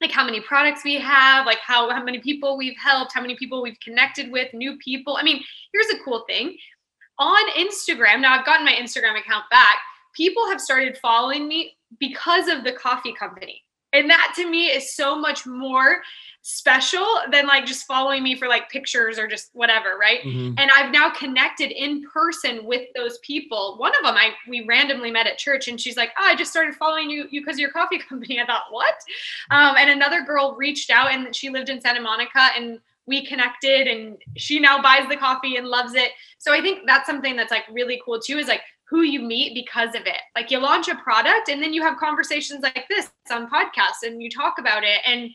Like how many products we have, like how, how many people we've helped, how many people we've connected with, new people. I mean, here's a cool thing. On Instagram, now I've gotten my Instagram account back, people have started following me because of the coffee company and that to me is so much more special than like just following me for like pictures or just whatever right? Mm-hmm. and i've now connected in person with those people. One of them i we randomly met at church and she's like oh i just started following you you because your coffee company. I thought what? Um, and another girl reached out and she lived in santa monica and we connected and she now buys the coffee and loves it. So i think that's something that's like really cool too is like who you meet because of it. Like you launch a product and then you have conversations like this on podcasts and you talk about it. And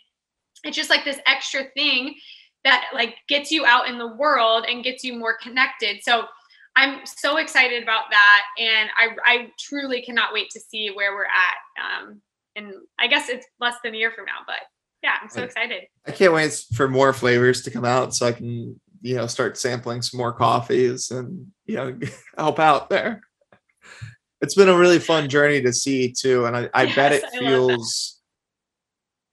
it's just like this extra thing that like gets you out in the world and gets you more connected. So I'm so excited about that. And I, I truly cannot wait to see where we're at. Um, and I guess it's less than a year from now, but yeah, I'm so excited. I can't wait for more flavors to come out so I can you know start sampling some more coffees and you know help out there it's been a really fun journey to see too and i, I yes, bet it I feels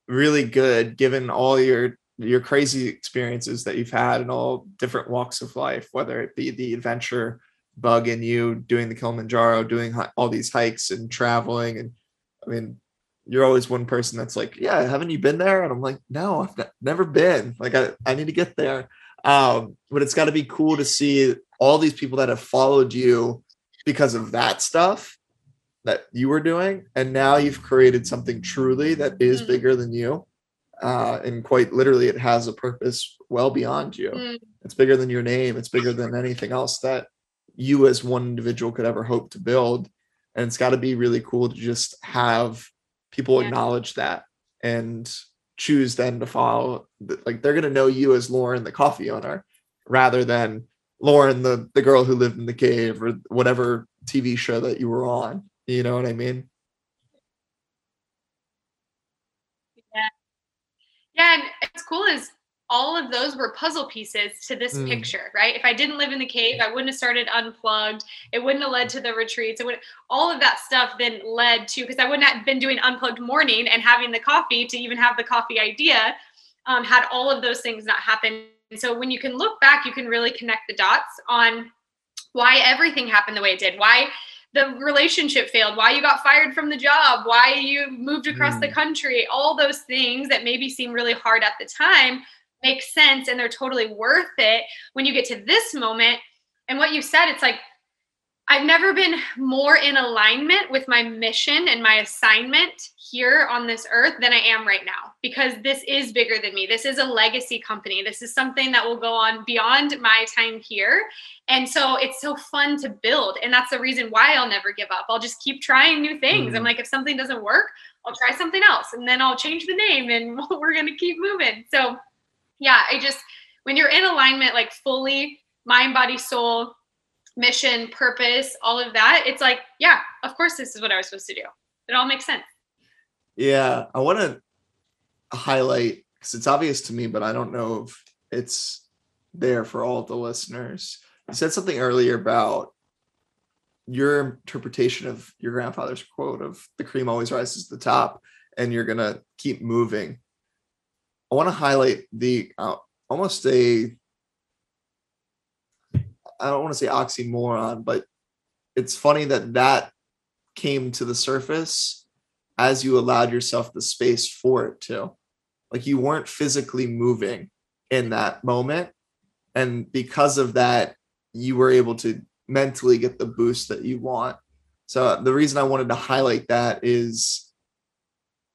really good given all your your crazy experiences that you've had in all different walks of life whether it be the adventure bug in you doing the kilimanjaro doing all these hikes and traveling and i mean you're always one person that's like, yeah, haven't you been there? And I'm like, no, I've never been. Like, I, I need to get there. Um, but it's got to be cool to see all these people that have followed you because of that stuff that you were doing. And now you've created something truly that is mm. bigger than you. Uh, and quite literally, it has a purpose well beyond you. Mm. It's bigger than your name, it's bigger than anything else that you as one individual could ever hope to build. And it's got to be really cool to just have people yeah. acknowledge that and choose then to follow like they're going to know you as lauren the coffee owner rather than lauren the the girl who lived in the cave or whatever tv show that you were on you know what i mean yeah yeah and it's cool is all of those were puzzle pieces to this mm. picture, right? If I didn't live in the cave, I wouldn't have started unplugged. It wouldn't have led to the retreats. It would all of that stuff then led to because I wouldn't have been doing unplugged morning and having the coffee to even have the coffee idea. Um, had all of those things not happen. So when you can look back, you can really connect the dots on why everything happened the way it did. Why the relationship failed, why you got fired from the job, why you moved across mm. the country, all those things that maybe seem really hard at the time make sense and they're totally worth it when you get to this moment. And what you said, it's like, I've never been more in alignment with my mission and my assignment here on this earth than I am right now because this is bigger than me. This is a legacy company. This is something that will go on beyond my time here. And so it's so fun to build. And that's the reason why I'll never give up. I'll just keep trying new things. Mm-hmm. I'm like, if something doesn't work, I'll try something else and then I'll change the name and we're going to keep moving. So yeah, I just when you're in alignment, like fully mind, body, soul, mission, purpose, all of that, it's like, yeah, of course, this is what I was supposed to do. It all makes sense. Yeah, I want to highlight because it's obvious to me, but I don't know if it's there for all the listeners. You said something earlier about your interpretation of your grandfather's quote of the cream always rises to the top and you're going to keep moving I want to highlight the uh, almost a I don't want to say oxymoron, but it's funny that that came to the surface as you allowed yourself the space for it to. Like you weren't physically moving in that moment. And because of that, you were able to mentally get the boost that you want. So uh, the reason I wanted to highlight that is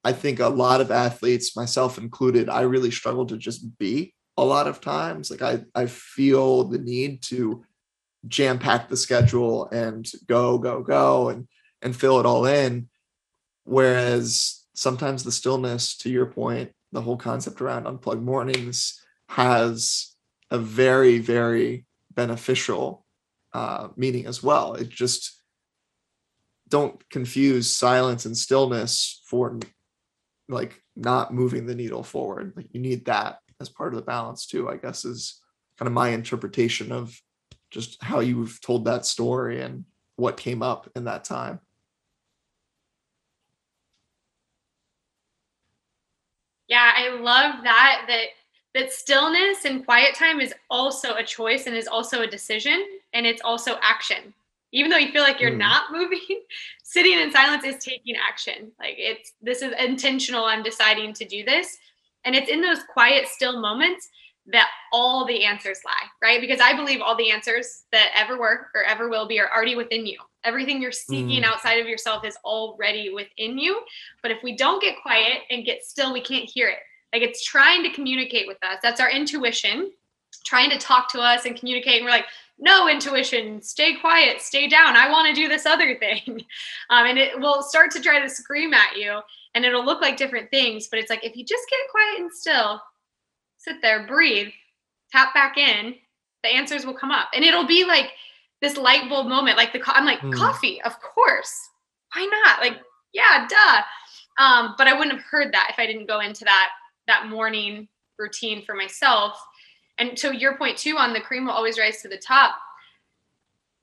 I think a lot of athletes, myself included, I really struggle to just be a lot of times. Like I, I feel the need to jam pack the schedule and go, go, go and and fill it all in. Whereas sometimes the stillness, to your point, the whole concept around unplugged mornings has a very, very beneficial uh, meaning as well. It just don't confuse silence and stillness for like not moving the needle forward. Like you need that as part of the balance too, I guess is kind of my interpretation of just how you've told that story and what came up in that time. Yeah, I love that that that stillness and quiet time is also a choice and is also a decision and it's also action even though you feel like you're mm. not moving sitting in silence is taking action like it's this is intentional i'm deciding to do this and it's in those quiet still moments that all the answers lie right? Because i believe all the answers that ever were or ever will be are already within you. Everything you're seeking mm. outside of yourself is already within you. But if we don't get quiet and get still we can't hear it. Like it's trying to communicate with us. That's our intuition trying to talk to us and communicate. And we're like no intuition stay quiet stay down. I want to do this other thing. Um, and it will start to try to scream at you and it'll look like different things. But it's like if you just get quiet and still sit there breathe tap back in the answers will come up and it'll be like this light bulb moment like the i'm like mm. coffee of course why not like yeah duh um, but i wouldn't have heard that if i didn't go into that that morning routine for myself And to your point too, on the cream will always rise to the top.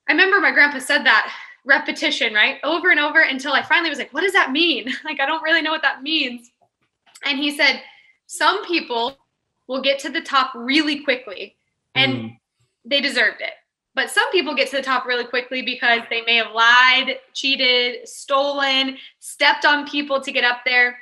I remember my grandpa said that repetition, right? Over and over until I finally was like, what does that mean? Like, I don't really know what that means. And he said, some people will get to the top really quickly and mm. they deserved it. But some people get to the top really quickly because they may have lied, cheated, stolen, stepped on people to get up there.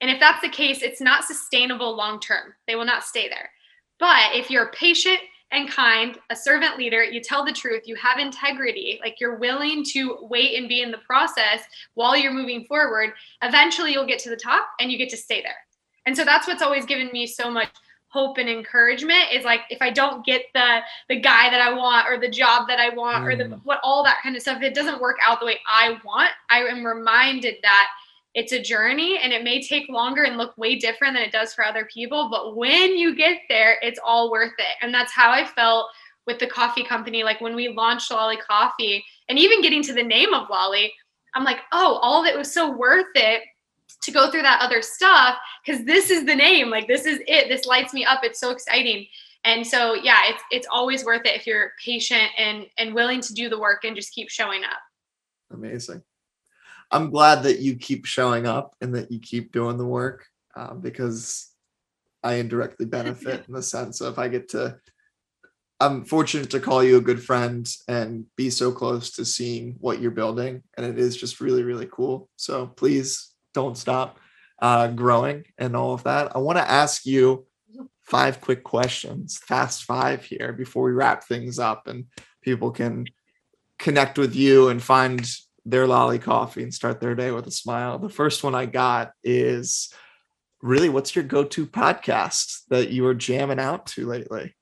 And if that's the case, it's not sustainable long term. They will not stay there. But if you're patient and kind, a servant leader, you tell the truth, you have integrity, like you're willing to wait and be in the process while you're moving forward, eventually you'll get to the top and you get to stay there. And so that's what's always given me so much hope and encouragement is like if I don't get the the guy that I want or the job that I want mm. or the mm. what all that kind of stuff, if it doesn't work out the way I want, I am reminded that it's a journey and it may take longer and look way different than it does for other people. But when you get there, it's all worth it. And that's how I felt with the coffee company. Like when we launched Lolly Coffee and even getting to the name of Lolly, I'm like, oh, all of it was so worth it to go through that other stuff because this is the name. Like this is it. This lights me up. It's so exciting. And so yeah, it's it's always worth it if you're patient and and willing to do the work and just keep showing up. Amazing. I'm glad that you keep showing up and that you keep doing the work uh, because I indirectly benefit in the sense of I get to. I'm fortunate to call you a good friend and be so close to seeing what you're building, and it is just really, really cool. So please don't stop uh, growing and all of that. I want to ask you five quick questions, fast five here before we wrap things up, and people can connect with you and find their lolly coffee and start their day with a smile. The first one I got is really what's your go-to podcast that you are jamming out to lately?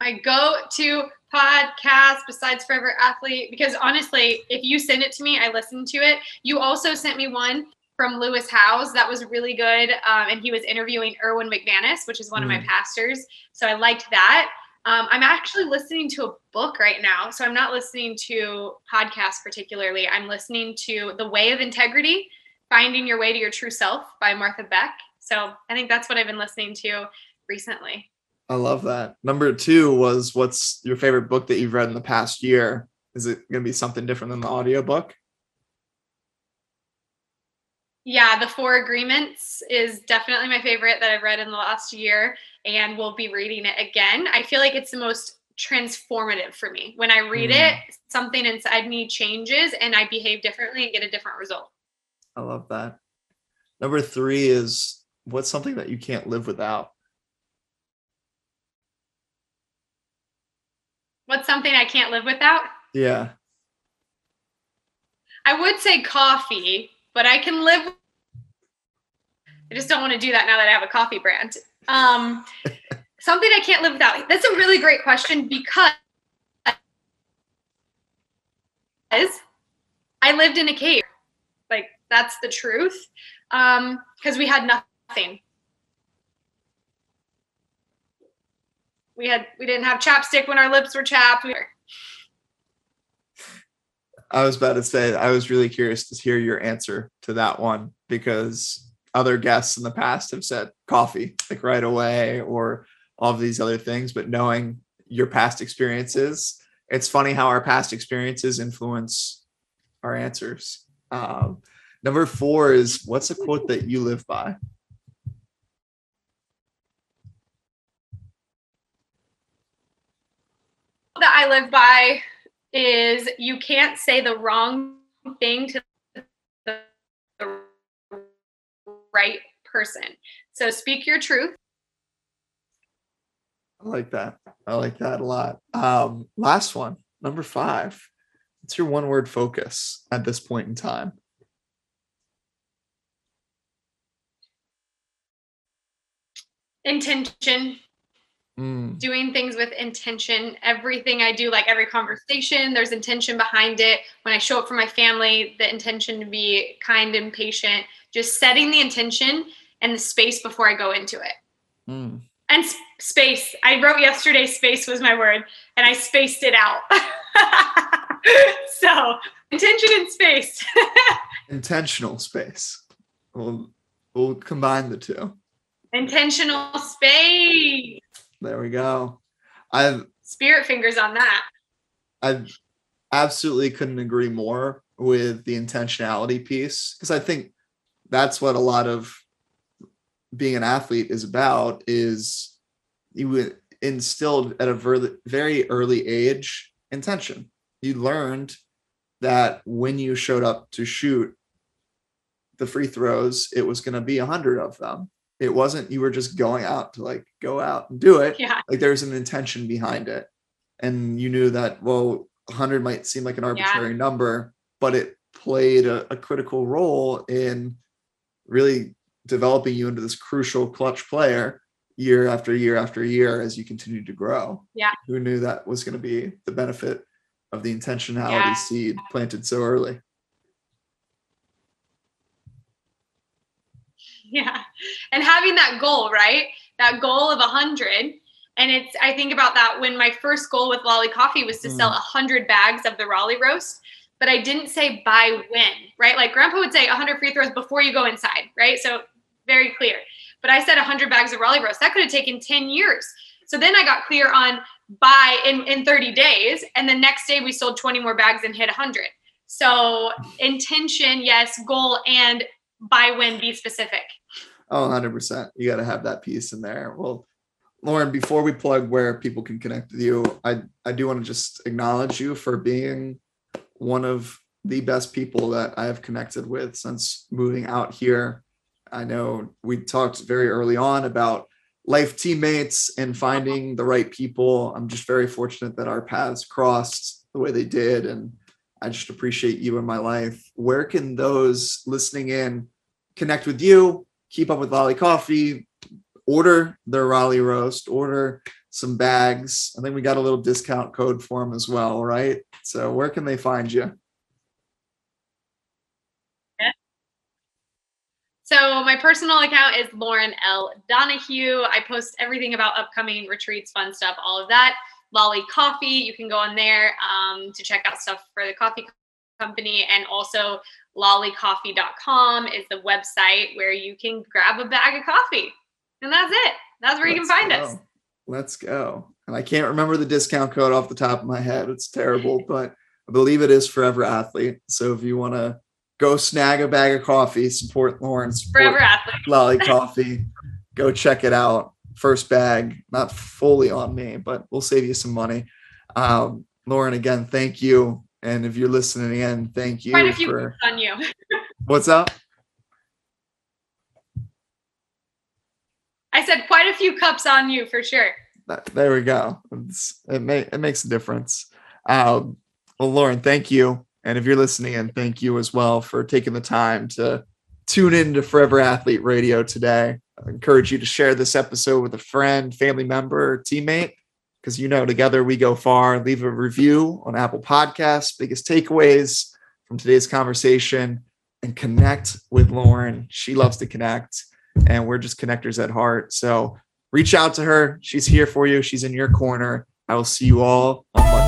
My go-to podcast besides Forever Athlete, because honestly, if you send it to me, I listen to it. You also sent me one from Lewis Howes that was really good, um, and he was interviewing Erwin McManus, which is one mm. of my mm. pastors. So I liked that. Um, I'm actually listening to a book right now. So I'm not listening to podcasts particularly. I'm listening to The Way of Integrity Finding Your Way to Your True Self by Martha Beck. So I think that's what I've been listening to recently. I love that. Number two was what's your favorite book that you've read in the past year? Is it going to be something different than the audiobook? Yeah, The Four Agreements is definitely my favorite that I've read in the last year and will be reading it again. I feel like it's the most transformative for me. When I read mm. it, something inside me changes and I behave differently and get a different result. I love that. Number three is what's something that you can't live without? What's something I can't live without? Yeah. I would say coffee, but I can live. I just don't want to do that now that I have a coffee brand. Um, something I can't live without. That's a really great question because I lived in a cave. Like that's the truth. Um, because we had nothing. We had we didn't have chapstick when our lips were chapped. We were I was about to say, I was really curious to hear your answer to that one because other guests in the past have said coffee, like right away, or all of these other things. But knowing your past experiences, it's funny how our past experiences influence our answers. Um, number four is what's a quote that you live by? That I live by is you can't say the wrong thing to the right person. So speak your truth. I like that. I like that a lot. Um, last one, number five. What's your one word focus at this point in time? Intention mm. doing things with intention. Everything I do, like every conversation, there's intention behind it. When I show up for my family, the intention to be kind and patient, just setting the intention and the space before I go into it. Mm. And space. I wrote yesterday, space was my word, and I spaced it out. so, intention and space. Intentional space. We'll, we'll combine the two. Intentional space. There we go. I've Spirit fingers on that. I absolutely couldn't agree more with the intentionality piece because I think that's what a lot of being an athlete is about is you instilled at a ver- very early age intention. You learned that when you showed up to shoot the free throws, it was going to be a hundred of them. It wasn't you were just going out to like go out and do it. Yeah. Like there's an intention behind it, and you knew that well, 100 might seem like an arbitrary number, but it played a, a critical role in really developing you into this crucial clutch player year after year after year as you continue to grow. Yeah. Who knew that was going to be the benefit of the intentionality Yeah. seed planted so early? Yeah. And having that goal, right? That goal of a hundred. And it's I think about that when my first goal with Lolly Coffee was to Mm. sell a hundred bags of the Raleigh roast. But I didn't say by when, right? Like grandpa would say 100 free throws before you go inside, right? So very clear. But I said 100 bags of Raleigh roast. That could have taken 10 years. So then I got clear on by in, in 30 days. And the next day we sold 20 more bags and hit 100. So intention, yes, goal, and by when be specific. Oh, 100%. You got to have that piece in there. Well, Lauren, before we plug where people can connect with you, I, I do want to just acknowledge you for being one of the best people that I have connected with since moving out here. I know we talked very early on about life teammates and finding the right people. I'm just very fortunate that our paths crossed the way they did. And I just appreciate you in my life. Where can those listening in connect with you, keep up with Raleigh Coffee, order their Raleigh roast, order some bags. I think we got a little discount code for them as well, right? So where can they find you? So my personal account is Lauren L. Donahue. I post everything about upcoming retreats, fun stuff, all of that. Lolly Coffee, you can go on there um, to check out stuff for the coffee company. And also lollycoffee.com is the website where you can grab a bag of coffee. And that's it. That's where you can Let's find us. Let's go. And I can't remember the discount code off the top of my head. It's terrible, but I believe it is Forever Athlete. So if you want to go snag a bag of coffee, support support Forever athlete. Lolly Coffee, go check it out. First bag, not fully on me, but we'll save you some money. Um, Lauren, again, thank you. And if you're listening in, thank you Quite a few for cups on you. what's up? I said quite a few cups on you for sure. There we go. It's, it may it makes a difference. Um, well, Lauren, thank you, and if you're listening in, thank you as well for taking the time to tune in to Forever Athlete Radio today. I encourage you to share this episode with a friend, family member, teammate, because you know together we go far. Leave a review on Apple Podcasts. Biggest takeaways from today's conversation, and connect with Lauren. She loves to connect, and we're just connectors at heart. So reach out to her. She's here for you. She's in your corner. I will see you all on Monday.